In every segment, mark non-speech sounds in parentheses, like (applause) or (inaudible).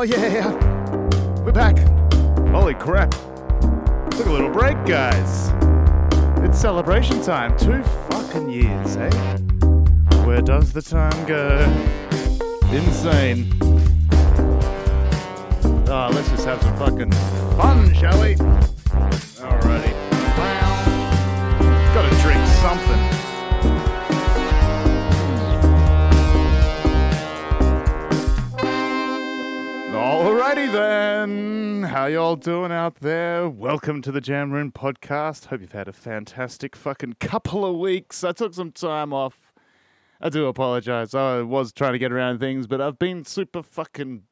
Oh, yeah. yeah. We're back. Holy crap. Took a little break, guys. It's celebration time. Two fucking years, eh? Where does the time go? Insane. Oh, let's just have some fucking fun, shall we? Alrighty. Alrighty then. How y'all doing out there? Welcome to the Jam Room podcast. Hope you've had a fantastic fucking couple of weeks. I took some time off. I do apologize. I was trying to get around things, but I've been super fucking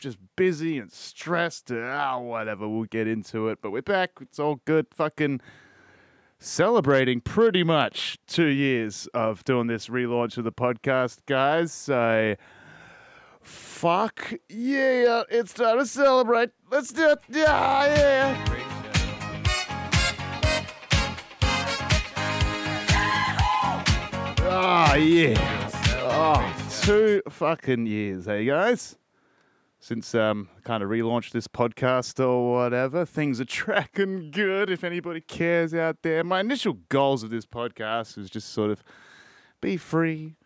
just busy and stressed. Ah, whatever. We'll get into it. But we're back. It's all good. Fucking celebrating pretty much two years of doing this relaunch of the podcast, guys. So fuck yeah, it's time to celebrate. Let's do it. Yeah, yeah. Ah, yeah. Oh, two fucking years, hey guys. Since um kind of relaunched this podcast or whatever, things are tracking good. If anybody cares out there, my initial goals of this podcast was just sort of be free,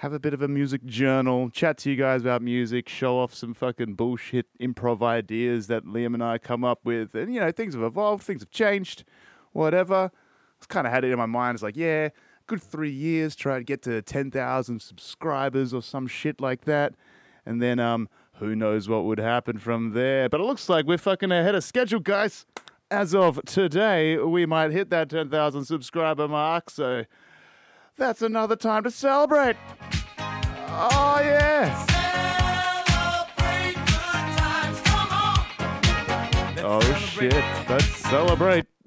have a bit of a music journal, chat to you guys about music, show off some fucking bullshit improv ideas that Liam and I come up with. And, you know, things have evolved, things have changed, whatever. I kind of had it in my mind. It's like, yeah, good three years, try to get to 10,000 subscribers or some shit like that. And then, um, who knows what would happen from there. But it looks like we're fucking ahead of schedule, guys. As of today, we might hit that 10,000 subscriber mark. So, that's another time to celebrate. Oh, yeah. Oh, shit. Let's celebrate. (laughs)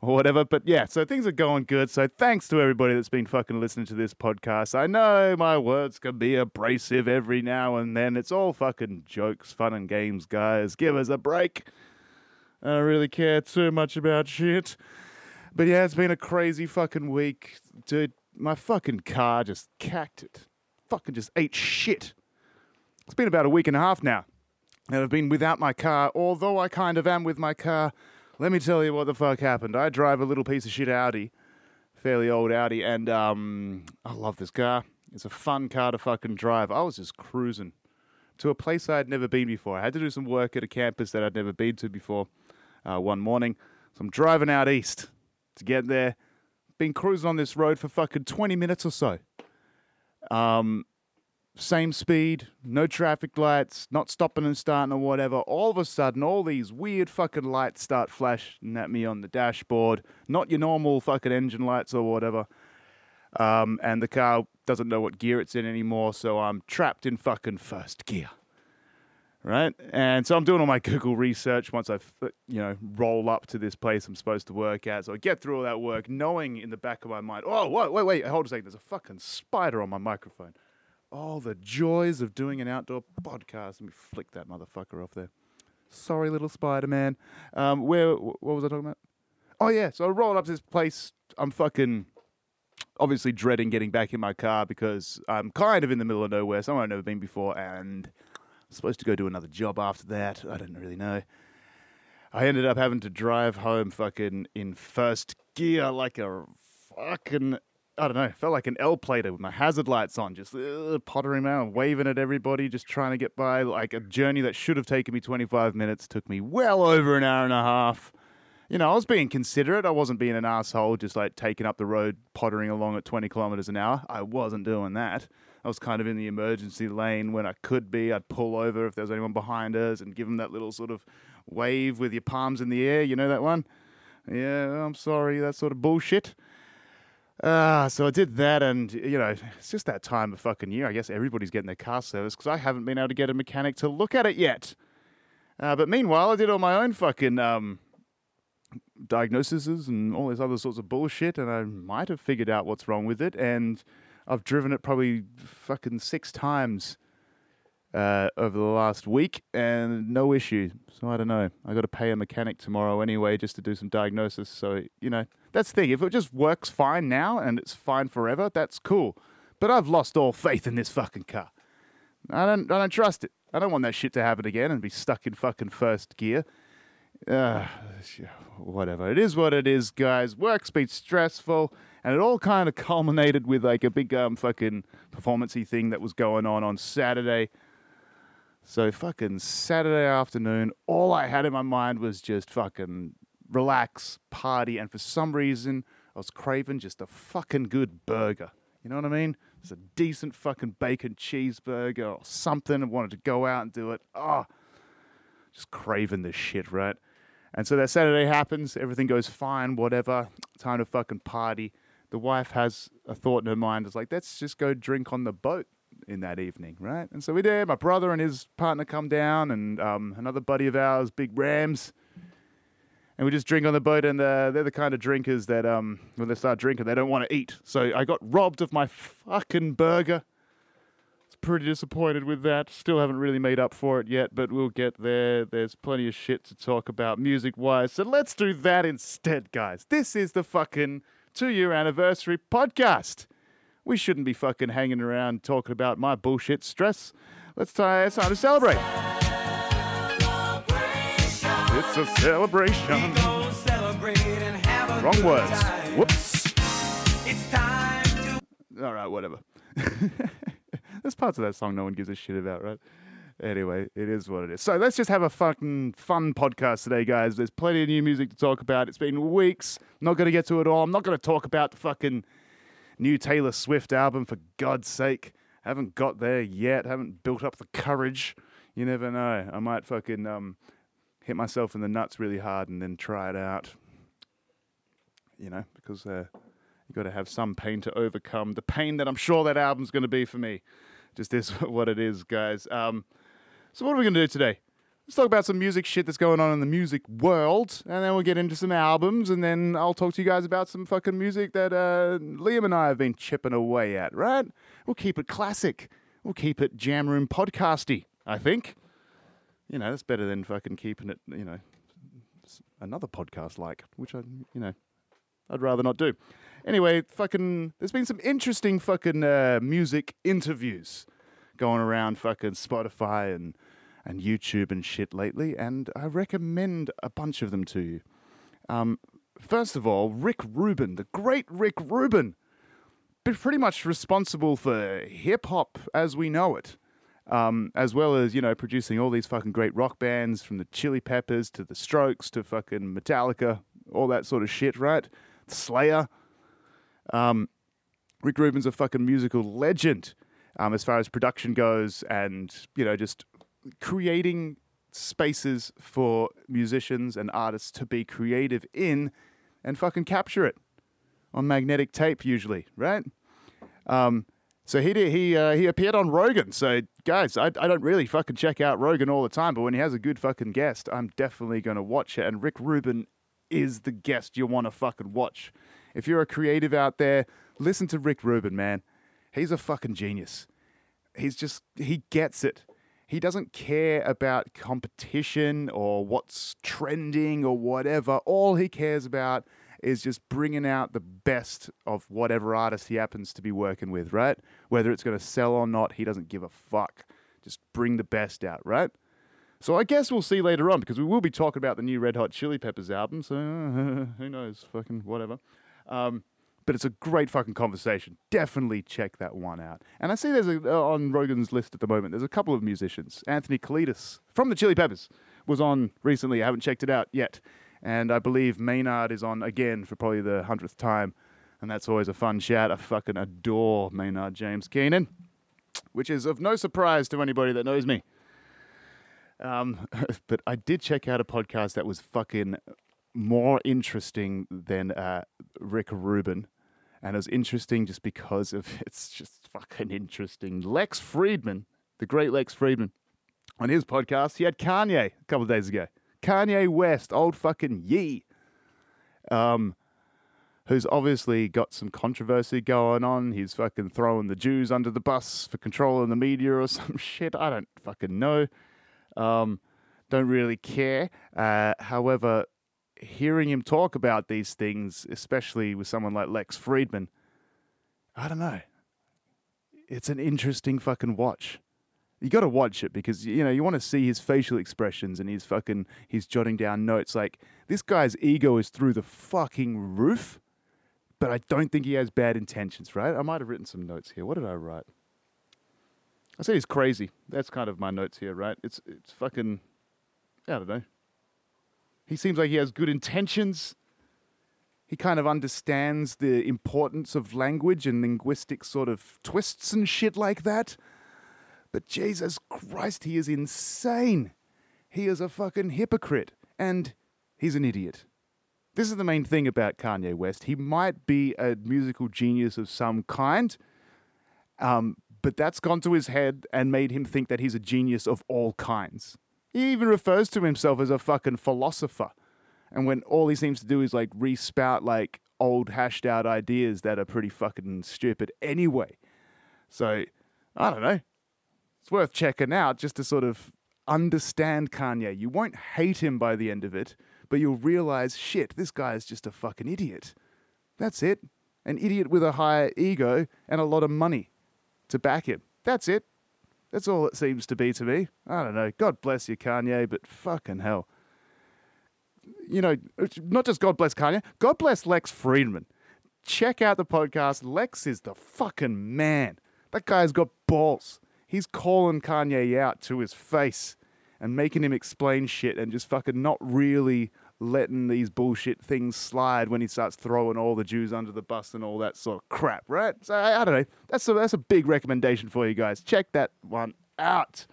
or whatever. But yeah, so things are going good. So thanks to everybody that's been fucking listening to this podcast. I know my words can be abrasive every now and then. It's all fucking jokes, fun, and games, guys. Give us a break. I don't really care too much about shit. But yeah, it's been a crazy fucking week. Dude, my fucking car just cacked it. Fucking just ate shit. It's been about a week and a half now. And I've been without my car, although I kind of am with my car. Let me tell you what the fuck happened. I drive a little piece of shit Audi, fairly old Audi, and um, I love this car. It's a fun car to fucking drive. I was just cruising to a place I'd never been before. I had to do some work at a campus that I'd never been to before uh, one morning. So I'm driving out east to get there. Been cruising on this road for fucking 20 minutes or so. Um, same speed, no traffic lights, not stopping and starting or whatever. All of a sudden, all these weird fucking lights start flashing at me on the dashboard. Not your normal fucking engine lights or whatever. Um, and the car doesn't know what gear it's in anymore, so I'm trapped in fucking first gear. Right? And so I'm doing all my (laughs) Google research once I, you know, roll up to this place I'm supposed to work at. So I get through all that work, knowing in the back of my mind, oh, wait, wait, wait, hold a second, there's a fucking spider on my microphone. Oh, the joys of doing an outdoor podcast. Let me flick that motherfucker off there. Sorry, little Spider Man. Um, where? What was I talking about? Oh yeah. So I roll up to this place. I'm fucking obviously dreading getting back in my car because I'm kind of in the middle of nowhere, somewhere I've never been before, and supposed to go do another job after that. I didn't really know. I ended up having to drive home fucking in first gear like a fucking I don't know, felt like an L plater with my hazard lights on, just uh, pottering around, waving at everybody, just trying to get by. Like a journey that should have taken me 25 minutes took me well over an hour and a half. You know, I was being considerate. I wasn't being an asshole, just like taking up the road, pottering along at 20 kilometers an hour. I wasn't doing that. I was kind of in the emergency lane when I could be. I'd pull over if there was anyone behind us and give them that little sort of wave with your palms in the air. You know that one? Yeah, I'm sorry, that sort of bullshit. Ah, so I did that, and you know, it's just that time of fucking year. I guess everybody's getting their car service because I haven't been able to get a mechanic to look at it yet. Uh, but meanwhile, I did all my own fucking um, diagnoses and all this other sorts of bullshit, and I might have figured out what's wrong with it. And I've driven it probably fucking six times uh, over the last week, and no issue. So I don't know. I got to pay a mechanic tomorrow anyway, just to do some diagnosis. So you know, that's the thing. If it just works fine now and it's fine forever, that's cool. But I've lost all faith in this fucking car. I don't. I don't trust it. I don't want that shit to happen again and be stuck in fucking first gear. Uh, whatever. It is what it is, guys. Work's been stressful, and it all kind of (laughs) culminated with like a big um fucking performancey thing that was going on on Saturday. So fucking Saturday afternoon, all I had in my mind was just fucking relax, party, and for some reason I was craving just a fucking good burger. You know what I mean? It's a decent fucking bacon cheeseburger or something. I wanted to go out and do it. Oh, just craving this shit, right? And so that Saturday happens, everything goes fine, whatever. Time to fucking party. The wife has a thought in her mind. It's like, let's just go drink on the boat in that evening, right? And so we did. My brother and his partner come down, and um, another buddy of ours, Big Rams. And we just drink on the boat, and uh, they're the kind of drinkers that, um, when they start drinking, they don't want to eat. So I got robbed of my fucking burger. Was pretty disappointed with that. Still haven't really made up for it yet, but we'll get there. There's plenty of shit to talk about music wise. So let's do that instead, guys. This is the fucking two year anniversary podcast. We shouldn't be fucking hanging around talking about my bullshit stress. Let's try, it's time to celebrate. It's a celebration. Wrong words. Whoops. All right, whatever. (laughs) There's parts of that song no one gives a shit about, right? Anyway, it is what it is. So let's just have a fucking fun podcast today, guys. There's plenty of new music to talk about. It's been weeks. not going to get to it all. I'm not going to talk about the fucking new Taylor Swift album, for God's sake. Haven't got there yet. Haven't built up the courage. You never know. I might fucking um, hit myself in the nuts really hard and then try it out. You know, because uh, you got to have some pain to overcome the pain that I'm sure that album's going to be for me. Just is (laughs) what it is, guys. Um, so what are we going to do today? Let's talk about some music shit that's going on in the music world, and then we'll get into some albums, and then I'll talk to you guys about some fucking music that uh, Liam and I have been chipping away at, right? We'll keep it classic. We'll keep it jam room podcasty, I think. You know, that's better than fucking keeping it, you know, another podcast like, which I, you know, I'd rather not do. Anyway, fucking, there's been some interesting fucking uh, music interviews going around fucking Spotify and and YouTube and shit lately, and I recommend a bunch of them to you. Um, first of all, Rick Rubin, the great Rick Rubin, but pretty much responsible for hip hop as we know it. Um, as well as you know producing all these fucking great rock bands from the Chili Peppers to the Strokes to fucking Metallica, all that sort of shit, right? Slayer. Um, Rick Rubin's a fucking musical legend um, as far as production goes, and you know just creating spaces for musicians and artists to be creative in and fucking capture it on magnetic tape usually, right? Um, so he did, he uh, he appeared on Rogan. So guys, I, I don't really fucking check out Rogan all the time, but when he has a good fucking guest, I'm definitely gonna watch it. And Rick Rubin is the guest you want to fucking watch. If you're a creative out there, listen to Rick Rubin, man. He's a fucking genius. He's just he gets it. He doesn't care about competition or what's trending or whatever. All he cares about is just bringing out the best of whatever artist he happens to be working with, right? Whether it's going to sell or not, he doesn't give a fuck. Just bring the best out, right? So I guess we'll see later on because we will be talking about the new Red Hot Chili Peppers album. So (laughs) who knows? Fucking whatever. Um, but it's a great fucking conversation. Definitely check that one out. And I see there's a, uh, on Rogan's list at the moment, there's a couple of musicians. Anthony Kiedis from the Chili Peppers was on recently. I haven't checked it out yet. And I believe Maynard is on again for probably the hundredth time. And that's always a fun shout. I fucking adore Maynard James Keenan, which is of no surprise to anybody that knows me. Um, (laughs) but I did check out a podcast that was fucking more interesting than uh, Rick Rubin and it was interesting just because of (laughs) it's just fucking interesting. Lex Fridman, the great Lex Fridman, on his podcast, he had Kanye a couple of days ago. Kanye West, old fucking Ye, um, who's obviously got some controversy going on. He's fucking throwing the Jews under the bus for controlling the media or (laughs) some shit. I don't fucking know. Um, don't really care. Uh, however, hearing him talk about these things, especially with someone like Lex Fridman, I don't know. It's an interesting fucking watch. You got to watch it because you know you want to see his facial expressions and his fucking he's jotting down notes. Like this guy's ego is through the fucking roof, but I don't think he has bad intentions. Right? I might have written some notes here. What did I write? I said he's crazy. That's kind of my notes here. Right? It's it's fucking. I don't know. He seems like he has good intentions. He kind of understands the importance of language and linguistic sort of twists and shit like that. But Jesus Christ, he is insane. He is a fucking hypocrite. And he's an idiot. This is the main thing about Kanye West. He might be a musical genius of some kind, um, but that's gone to his head and made him think that he's a genius of all kinds. He even refers to himself as a fucking philosopher. And when all he seems to do is like respout like old hashed out ideas that are pretty fucking stupid anyway. So, I don't know. It's worth checking out just to sort of understand Kanye. You won't hate him by the end of it, but you'll realize shit, this guy is just a fucking idiot. That's it. An idiot with a higher ego and a lot of money to back him. That's it. That's all it seems to be to me. I don't know. God bless you, Kanye, but fucking hell. You know, not just God bless Kanye, God bless Lex Fridman. Check out the podcast. Lex is the fucking man. That guy's got balls. He's calling Kanye out to his face and making him explain shit and just fucking not really letting these bullshit things slide when he starts throwing all the Jews under the bus and all that sort of crap, right? So I, I don't know. That's a, that's a big recommendation for you guys. Check that one out.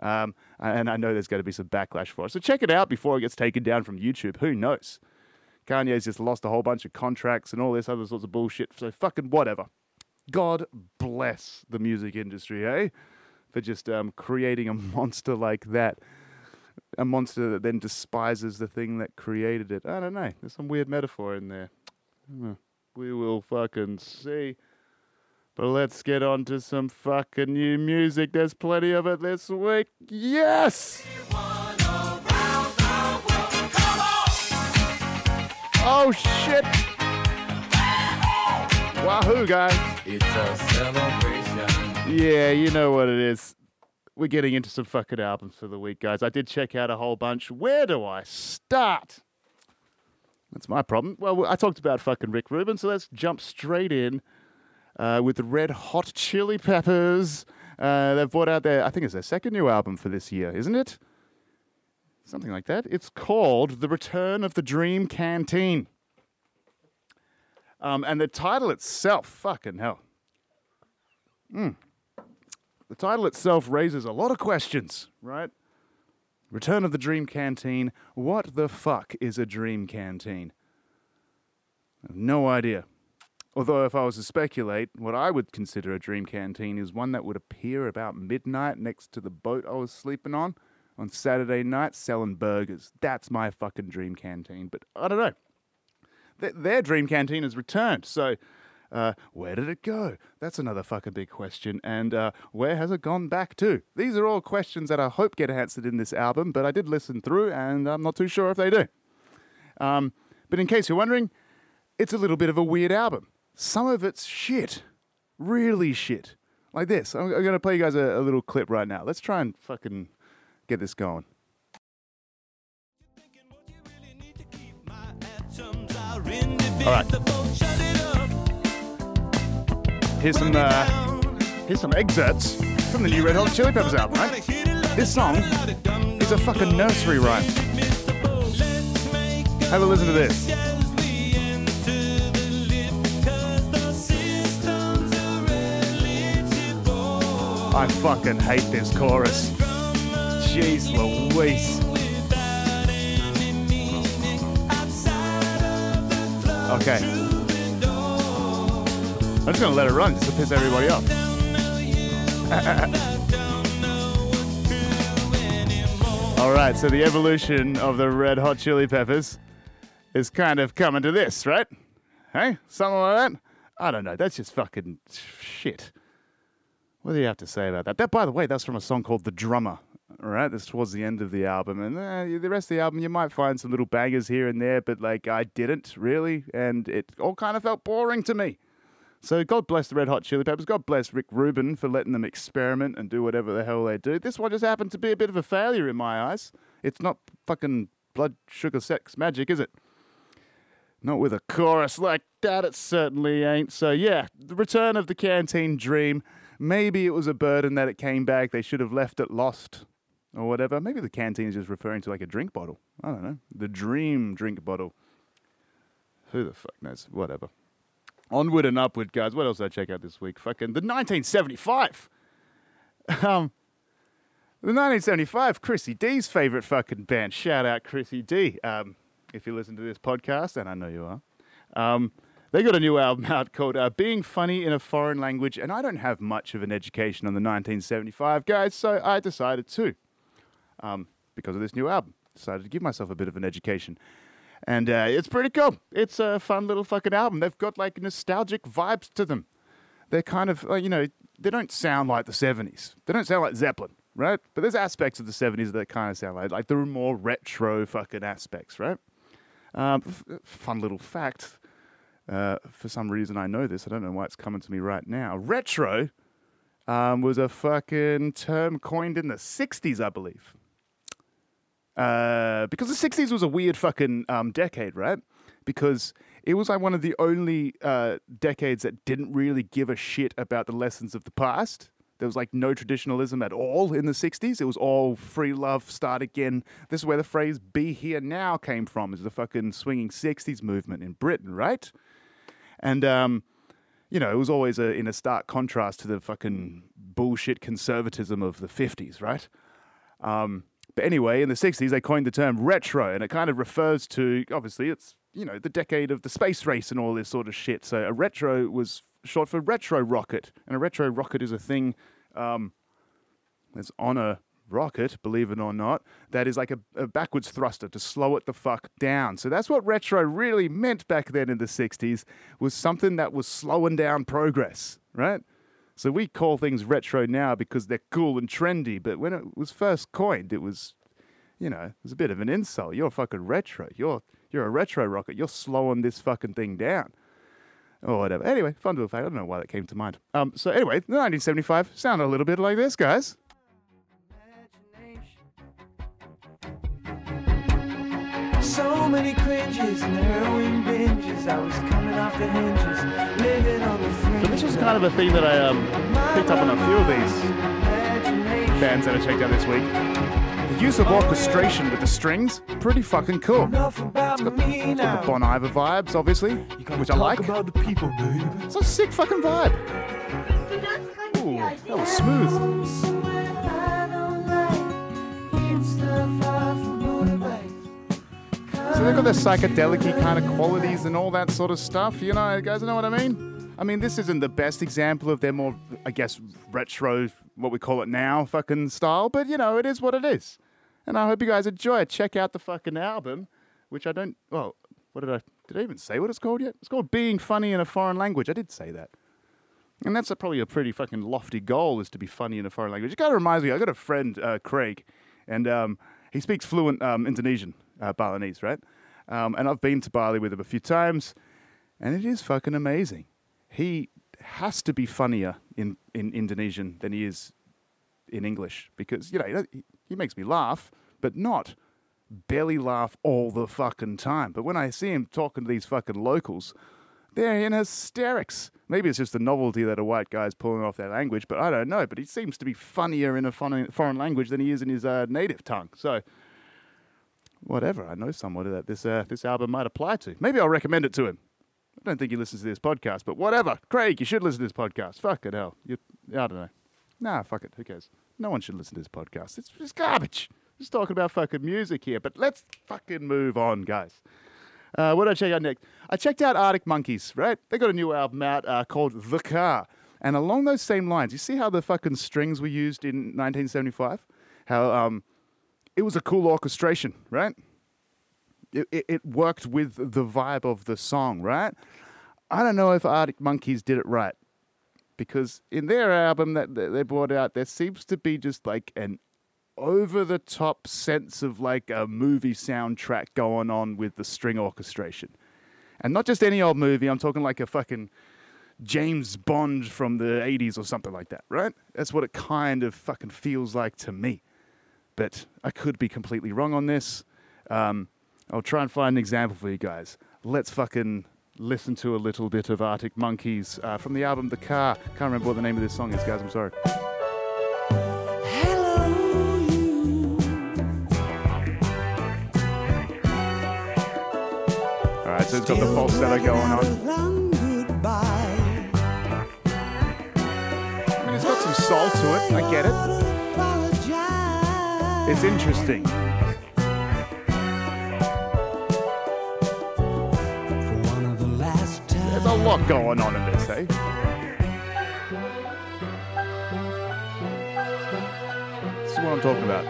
Um, and I know there's going to be some backlash for it. So check it out before it gets taken down from YouTube. Who knows? Kanye's just lost a whole bunch of contracts and all this other sorts of bullshit. So fucking whatever. God bless the music industry, eh? For just um, creating a (laughs) monster like that. A monster that then despises the thing that created it. I don't know. There's some weird metaphor in there. Hmm. We will fucking see. But let's get on to some fucking new music. There's plenty of it this week. Yes! Oh shit! Wahoo, guys! It's a celebration. Yeah, you know what it is. We're getting into some fucking albums for the week, guys. I did check out a whole bunch. Where do I start? That's my problem. Well, I talked about fucking Rick Rubin, so let's jump straight in uh, with the Red Hot Chili Peppers. Uh, they've brought out their, I think it's their second new album for this year, isn't it? Something like that. It's called The Return of the Dream Canteen. Um, and the title itself, fucking hell. Mm. The title itself raises a lot of questions, right? Return of the Dream Canteen. What the fuck is a Dream Canteen? I have no idea. Although, if I was to speculate, what I would consider a dream canteen is one that would appear about midnight next to the boat I was sleeping on on Saturday night selling burgers. That's my fucking dream canteen. But I don't know. Th- their dream canteen has returned. So, uh, where did it go? That's another fucking big question. And uh, where has it gone back to? These are all questions that I hope get answered in this album, but I did listen through and I'm not too sure if they do. Um, but in case you're wondering, it's a little bit of a weird album some of it's shit. Really shit. Like this. I'm, I'm going to play you guys a, a little clip right now. Let's try and fucking get this going. All right. Here's some uh, here's some excerpts from the new Red Hot Chili Peppers album, right? This song is a fucking nursery rhyme. Have a listen to this. I fucking hate this chorus. Jeez Louise. Okay. I'm just gonna let it run just to piss everybody off. (laughs) Alright, so the evolution of the Red Hot Chili Peppers is kind of coming to this, right? Hey? Something like that? I don't know. That's just fucking shit. What do you have to say about that? That, by the way, that's from a song called "The Drummer." All right, that's towards the end of the album, and uh, the rest of the album you might find some little bangers here and there, but like I didn't really, and it all kind of felt boring to me. So God bless the Red Hot Chili Peppers. God bless Rick Rubin for letting them experiment and do whatever the hell they do. This one just happened to be a bit of a failure in my eyes. It's not fucking Blood Sugar Sex Magik, is it? Not with a chorus like that, it certainly ain't. So, yeah, the return of the canteen dream. Maybe it was a burden that it came back. They should have left it lost or whatever. Maybe the canteen is just referring to like a drink bottle. I don't know. The dream drink bottle. Who the fuck knows? Whatever. Onward and upward, guys. What else did I check out this week? Fucking the 1975. Um, the 1975, Chrissy D's favorite fucking band. Shout out Chrissy D. Um, if you listen to this podcast, and I know you are. Um, they got a new album out called uh, Being Funny in a Foreign Language, and I don't have much of an education on the 1975 guys, so I decided to, um, because of this new album, decided to give myself a bit of an education. And uh, it's pretty cool. It's a fun little fucking album. They've got like nostalgic vibes to them. They're kind of, you know, they don't sound like the 70s. They don't sound like Zeppelin, right? But there's aspects of the 70s that kind of sound like, like the more retro fucking aspects, right? Um, f- fun little fact. Uh, for some reason, I know this. I don't know why it's coming to me right now. Retro um, was a fucking term coined in the 60s, I believe. Uh, because the 60s was a weird fucking um, decade, right? Because it was like one of the only uh, decades that didn't really give a shit about the lessons of the past. There was like no traditionalism at all in the 60s. It was all free love, start again. This is where the phrase be here now came from, is the fucking swinging 60s movement in Britain, right? And, um, you know, it was always a, in a stark contrast to the fucking bullshit conservatism of the 50s, right? Um, but anyway, in the 60s, they coined the term retro, and it kind of refers to, obviously, it's, you know, the decade of the space race and all this sort of shit. So a retro was short for retro rocket, and a retro rocket is a thing um, that's on a rocket, believe it or not, that is like a, a backwards thruster to slow it the fuck down. So that's what retro really meant back then in the 60s, was something that was slowing down progress, right? So we call things retro now because they're cool and trendy, but when it was first coined, it was, you know, it was a bit of an insult. You're fucking retro. You're you're a retro rocket. You're slowing this fucking thing down. Or whatever. Anyway, fun little fact. I don't know why that came to mind. Um, so anyway, 1975 sounded a little bit like this, guys. So many cringes binges. I was coming off the hinges, living on the this was kind of a thing that I um, picked up on a few of these bands that I checked out this week. The use of orchestration with the strings, pretty fucking cool. Enough about me The now. Bon Iver vibes, obviously, which I like. about the people. It's a sick fucking vibe. Ooh, that was smooth. Somewhere I don't like, eating stuff off a motorbike. So they've got their psychedelic kind of qualities and all that sort of stuff. You know, you guys know what I mean? I mean, this isn't the best example of their more, I guess, retro, what we call it now, fucking style, but you know, it is what it is. And I hope you guys enjoy it. Check out the fucking album, which I don't, well, what did I, did I even say what it's called yet? It's called Being Funny in a Foreign Language. I did say that. And that's a, probably a pretty fucking lofty goal is to be funny in a foreign language. It kind of reminds me, I got a friend, uh, Craig, and um, he speaks fluent um, Indonesian, uh, Balinese, right? Um, and I've been to Bali with him a few times, and it is fucking amazing. He has to be funnier in, in Indonesian than he is in English because, you know, he, makes me laugh, but not belly laugh all the fucking time. But when I see him talking to these fucking locals, they're in hysterics. Maybe it's just the novelty that a white guy's pulling off their language, but I don't know. But he seems to be funnier in a foreign language than he is in his uh, native tongue. So, whatever. I know someone that this uh, this album might apply to. Maybe I'll recommend it to him. I don't think he listens to this podcast, but whatever. Craig, you should listen to this podcast. Fuck it, hell. You, I don't know. Nah, fuck it. Who cares? No one should listen to this podcast. It's just garbage. Just talking about fucking music here. But let's fucking move on, guys. Uh, what did I check out next? I checked out Arctic Monkeys, right? They got a new album out uh, called The Car. And along those same lines, you see how the fucking strings were used in 1975? How um, it was a cool orchestration, right? It, it, worked with the vibe of the song, right? I don't know if Arctic Monkeys did it right because in their album that they brought out, there seems to be just like an over the top sense of like a movie soundtrack going on with the string orchestration. And not just any old movie, I'm talking like a fucking James Bond from the 80s or something like that, right? That's what it kind of fucking feels like to me. But I could be completely wrong on this. Um, I'll try and find an example for you guys. Let's fucking listen to a little bit of Arctic Monkeys uh, from the album The Car. Can't remember what the name of this song is, guys. I'm sorry. Hello. All right, so it's got the falsetto going on. Long goodbye. I mean, it's got some soul to it. I get it. It's interesting. Lot going on in this, eh? This is what I'm talking about.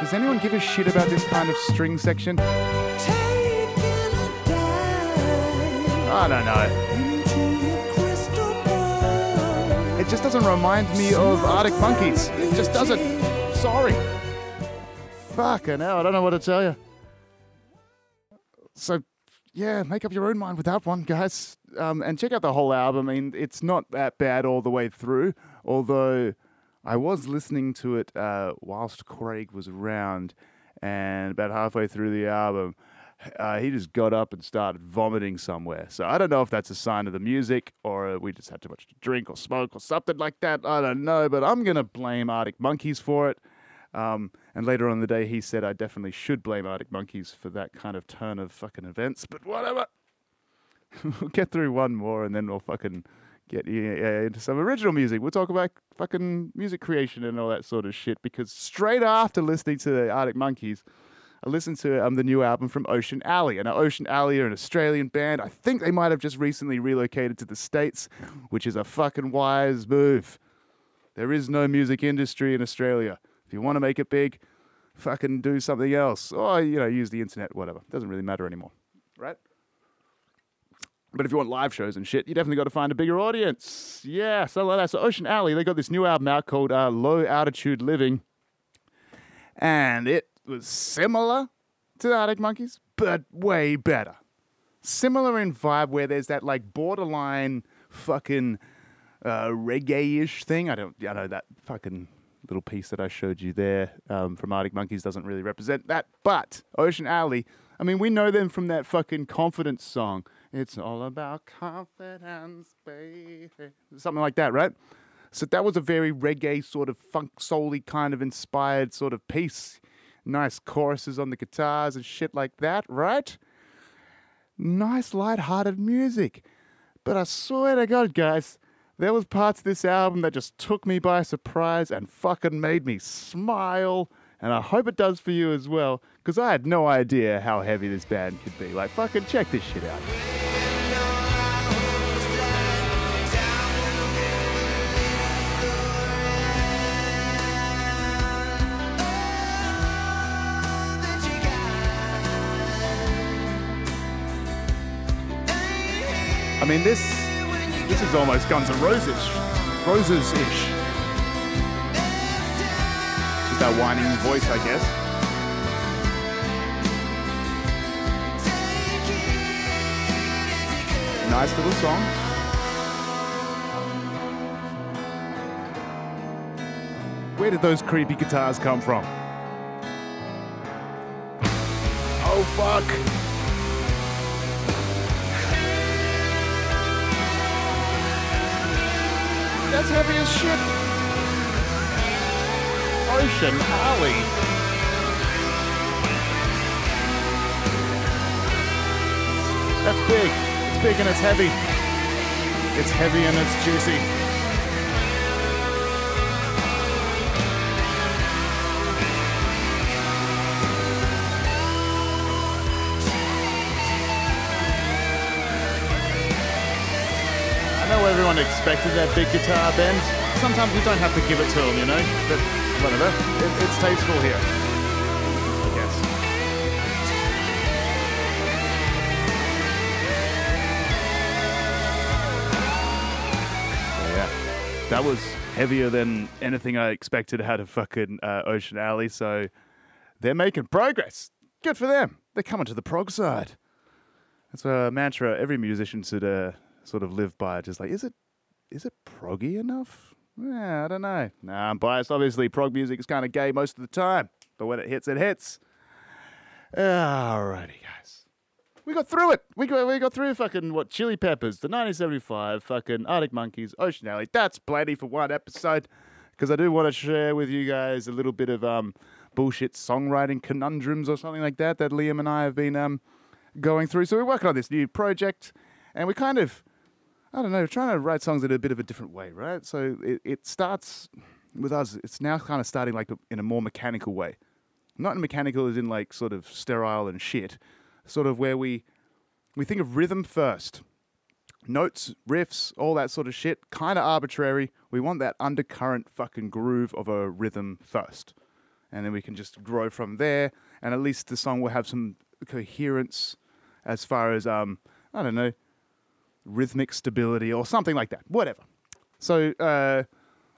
Does anyone give a shit about this kind of string section? Taking a dive I don't know. into your crystal ball. It just doesn't remind me of Arctic Monkeys. It just doesn't. Sorry. Fucking hell, I don't know what to tell you. Yeah, make up your own mind with that one, guys. Um, and check out the whole album. I mean, it's not that bad all the way through, although I was listening to it uh, whilst Craig was around, and about halfway through the album, uh, he just got up and started vomiting somewhere. So I don't know if that's a sign of the music or we just had too much to drink or smoke or something like that. I don't know, but I'm going to blame Arctic Monkeys for it. Um, and later on in the day, he said I definitely should blame Arctic Monkeys for that kind of turn of fucking events, but whatever. (laughs) we'll get through one more and then we'll fucking get into some original music. We'll talk about fucking music creation and all that sort of shit because straight after listening to the Arctic Monkeys, I listened to um, the new album from Ocean Alley. And Ocean Alley are an Australian band. I think they might have just recently relocated to the States, which is a fucking wise move. There is no music industry in Australia. If you want to make it big, fucking do something else. Or, you know, use the internet, whatever. Doesn't really matter anymore. Right? But if you want live shows and shit, you definitely got to find a bigger audience. Yeah, so like that. So Ocean Alley, they got this new album out called uh, Low Altitude Living. And it was similar to the Arctic Monkeys, but way better. Similar in vibe where there's that like borderline fucking uh, reggae-ish thing. I don't, I know that fucking little piece that I showed you there um, from Arctic Monkeys doesn't really represent that. But Ocean Alley, I mean, we know them from that fucking confidence song. It's all about confidence, baby. Something like that, right? So that was a very reggae sort of funk soul kind of inspired sort of piece. Nice choruses on the guitars and shit like that, right? Nice light-hearted music. But I swear to God, guys, there was parts of this album that just took me by surprise and fucking made me smile. And I hope it does for you as well, because I had no idea how heavy this band could be. Like, fucking check this shit out. I mean, this this is almost Guns N' Roses, Roses ish. Just that whining voice, I guess. Nice little song. Where did those creepy guitars come from? Oh fuck! That's heavy as shit. Ocean Alley. That's big. It's big and it's heavy. It's heavy and it's juicy. Everyone expected that big guitar bend. Sometimes we don't have to give it to them, you know? But whatever. It, it's tasteful here. That was heavier than anything I expected out of fucking uh, Ocean Alley. So they're making progress. Good for them. They're coming to the prog side. That's a mantra every musician should uh, sort of live by. Just like, is it is it proggy enough? Yeah, I don't know. Nah, I'm biased. Obviously, prog music is kind of gay most of the time, but when it hits, it hits. Alrighty, guys. We got through it. We got we got through fucking what Chili Peppers, the 1975, fucking Arctic Monkeys, Ocean Alley. That's plenty for one episode. Because I do want to share with you guys a little bit of um bullshit songwriting conundrums or something like that that Liam and I have been um going through. So we're working on this new project, and we kind of I don't know, trying to write songs in a bit of a different way, right? So it, it starts with us. It's now kind of starting like in a more mechanical way, not in mechanical as in like sort of sterile and shit, sort of where we we think of rhythm first, notes, riffs, all that sort of shit, kind of arbitrary. We want that undercurrent fucking groove of a rhythm first, and then we can just grow from there. And at least the song will have some coherence as far as um I don't know rhythmic stability or something like that. Whatever. So uh,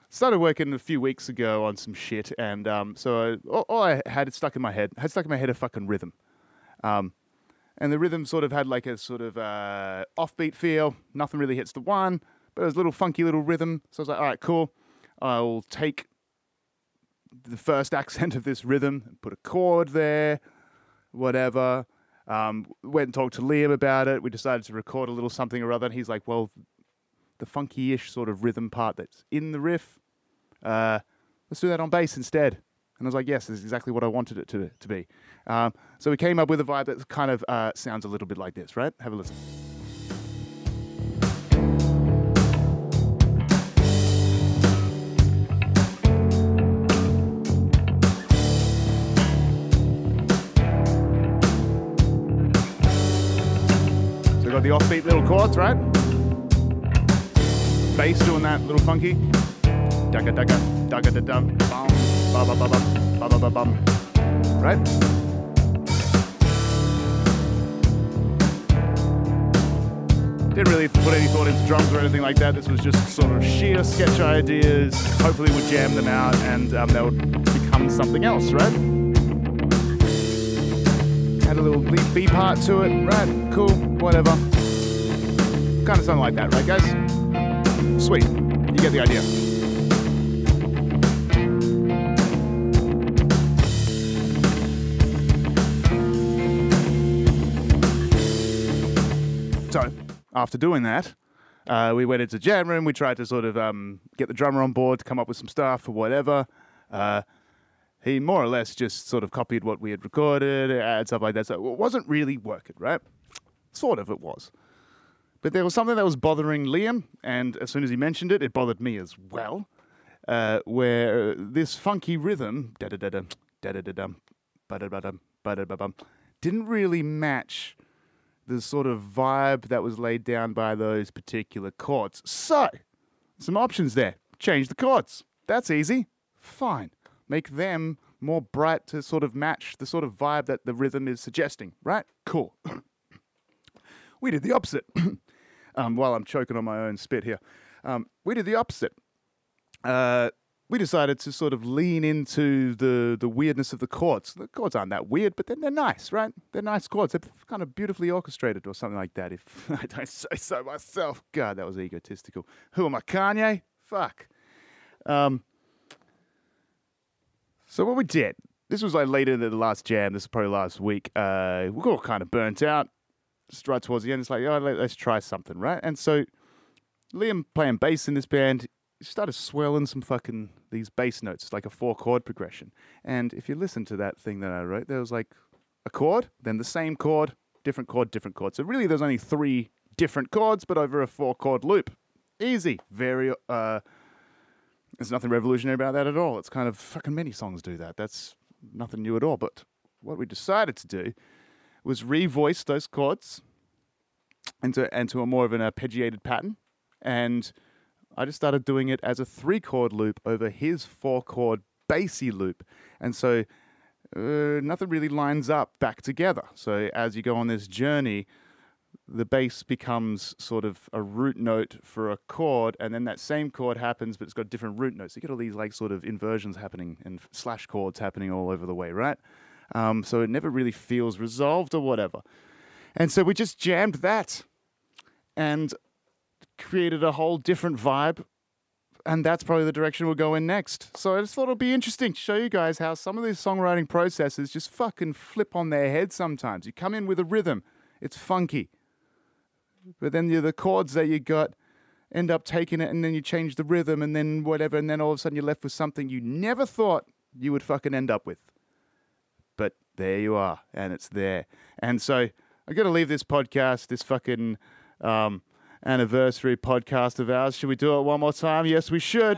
started working a few weeks ago on some shit, and um, so I, all, I had stuck in my head had stuck in my head a fucking rhythm, um, and the rhythm sort of had like a sort of uh, offbeat feel. Nothing really hits the one, but it was a little funky little rhythm. So I was like, all right, cool. I'll take the first (laughs) accent of this rhythm and put a chord there, whatever. Um, went and talked to Liam about it. We decided to record a little something or other. And he's like, well, the funky-ish sort of rhythm part that's in the riff, uh, let's do that on bass instead. And I was like, yes, this is exactly what I wanted it to, to be. Um, so we came up with a vibe that kind of uh, sounds a little bit like this, right? Have a listen. Offbeat little chords, right? Bass doing that little funky. Dugga dugga dugga da dum bum ba ba ba ba ba ba bum. Right? Didn't really put any thought into drums or anything like that. This was just sort of sheer sketch ideas. Hopefully, we'll jam them out and um, they'll become something else, right? Had a little B part to it, right? Cool, whatever. Kind of something like that, right, guys? Sweet. You get the idea. So, after doing that, uh, we went into the jam room. We tried to sort of um, get the drummer on board to come up with some stuff or whatever. Uh, he more or less just sort of copied what we had recorded and stuff like that. So it wasn't really working, right? Sort of, it was. But there was something that was bothering Liam, and as soon as he mentioned it, it bothered me as well. Uh, where this funky rhythm, da da da da da da da da ba da ba bum, didn't really match the sort of vibe that was laid down by those particular chords. So, some options there. Change the chords. That's easy. Fine. Make them more bright to sort of match the sort of vibe that the rhythm is suggesting, right? Cool. (coughs) we did the opposite. (coughs) um, while I'm choking on my own spit here, um, we did the opposite. Uh, we decided to sort of lean into the the weirdness of the chords. The chords aren't that weird, but then they're nice, right? They're nice chords. They're kind of beautifully orchestrated or something like that. If (laughs) I don't say so myself. God, that was egotistical. Who am I, Kanye? Fuck. Um. So what we did, this was like later in the last jam. This is probably last week. Uh, we got all kind of burnt out. Right towards the end, it's like, oh, let, let's try something, right? And so Liam playing bass in this band started swirling some fucking these bass notes, like a four chord progression. And if you listen to that thing that I wrote, there was like a chord, then the same chord, different chord, different chord. So really, there's only three different chords, but over a four chord loop. Easy, very. uh There's nothing revolutionary about that at all. It's kind of fucking many songs do that. That's nothing new at all. But what we decided to do was revoice those chords into into a more of an arpeggiated pattern and I just started doing it as a three chord loop over his four chord bassy loop. And so uh, nothing really lines up back together. So as you go on this journey, the bass becomes sort of a root note for a chord, and then that same chord happens, but it's got different root notes. You get all these like sort of inversions happening and slash chords happening all over the way, right? Um, so it never really feels resolved or whatever. And so we just jammed that and created a whole different vibe. And that's probably the direction we'll go in next. So I just thought it'd be interesting to show you guys how some of these songwriting processes just fucking flip on their head sometimes. You come in with a rhythm, it's funky. But then the chords that you got end up taking it and then you change the rhythm and then whatever. And then all of a sudden you're left with something you never thought you would fucking end up with. There you are, and it's there. And so I got to leave this podcast, this fucking um, anniversary podcast of ours. Should we do it one more time? Yes, we should.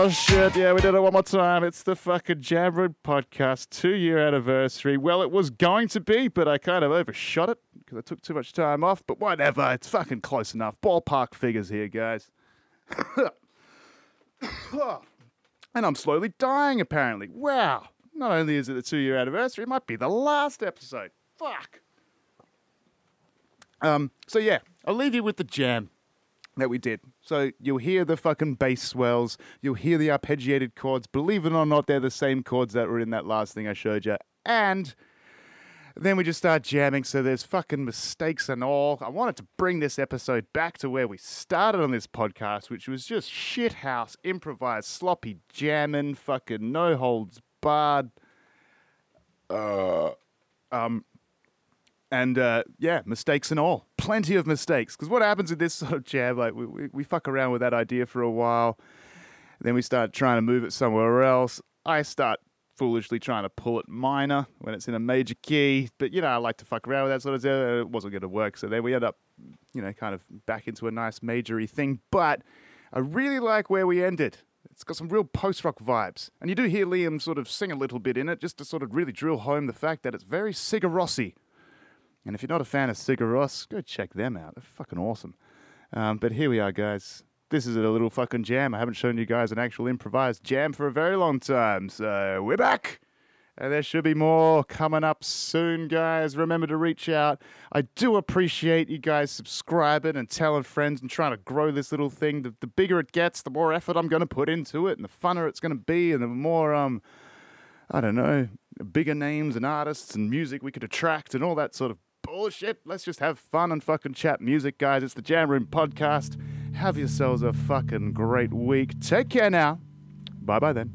Oh shit! Yeah, we did it one more time. It's the fucking Jamroom podcast two-year anniversary. Well, it was going to be, but I kind of overshot it because I took too much time off. But whatever, it's fucking close enough. Ballpark figures here, guys. And I'm slowly dying, apparently. Wow. Not only is it the two year anniversary, it might be the last episode. Fuck. Um, so yeah, I'll leave you with the jam that we did. So you'll hear the fucking bass swells, you'll hear the arpeggiated chords. Believe it or not, they're the same chords that were in that last thing I showed you. And then we just start jamming, so there's fucking mistakes and all. I wanted to bring this episode back to where we started on this podcast, which was just shithouse, improvised, sloppy jamming, fucking no holds barred. Uh, um, and uh, yeah, mistakes and all. Plenty of mistakes. Because what happens with this (laughs) sort of jam, like we, we, we fuck around with that idea for a while, then we start trying to move it somewhere else. I start foolishly trying to pull it minor when it's in a major key. But, you know, I like to fuck around with that sort of stuff. It wasn't going to work. So then we end up, you know, kind of back into a nice majory thing. But I really like where we ended. It's got some real post rock vibes. And you do hear Liam sort of sing a little bit in it just to sort of really drill home the fact that it's very Sigur Rossi. And if you're not a fan of Sigur Rós, go check them out. They're fucking awesome. Um, but here we are, guys. This is a little fucking jam. I haven't shown you guys an actual improvised jam for a very long time. So we're back. And there should be more coming up soon, guys. Remember to reach out. I do appreciate you guys subscribing and telling friends and trying to grow this little thing. The, the bigger it gets, the more effort I'm going to put into it, and the funner it's going to be, and the more, um, I don't know, bigger names and artists and music we could attract and all that sort of bullshit. Let's just have fun and fucking chat music, guys. It's the Jam Room Podcast. Have yourselves a fucking great week. Take care now. Bye bye then.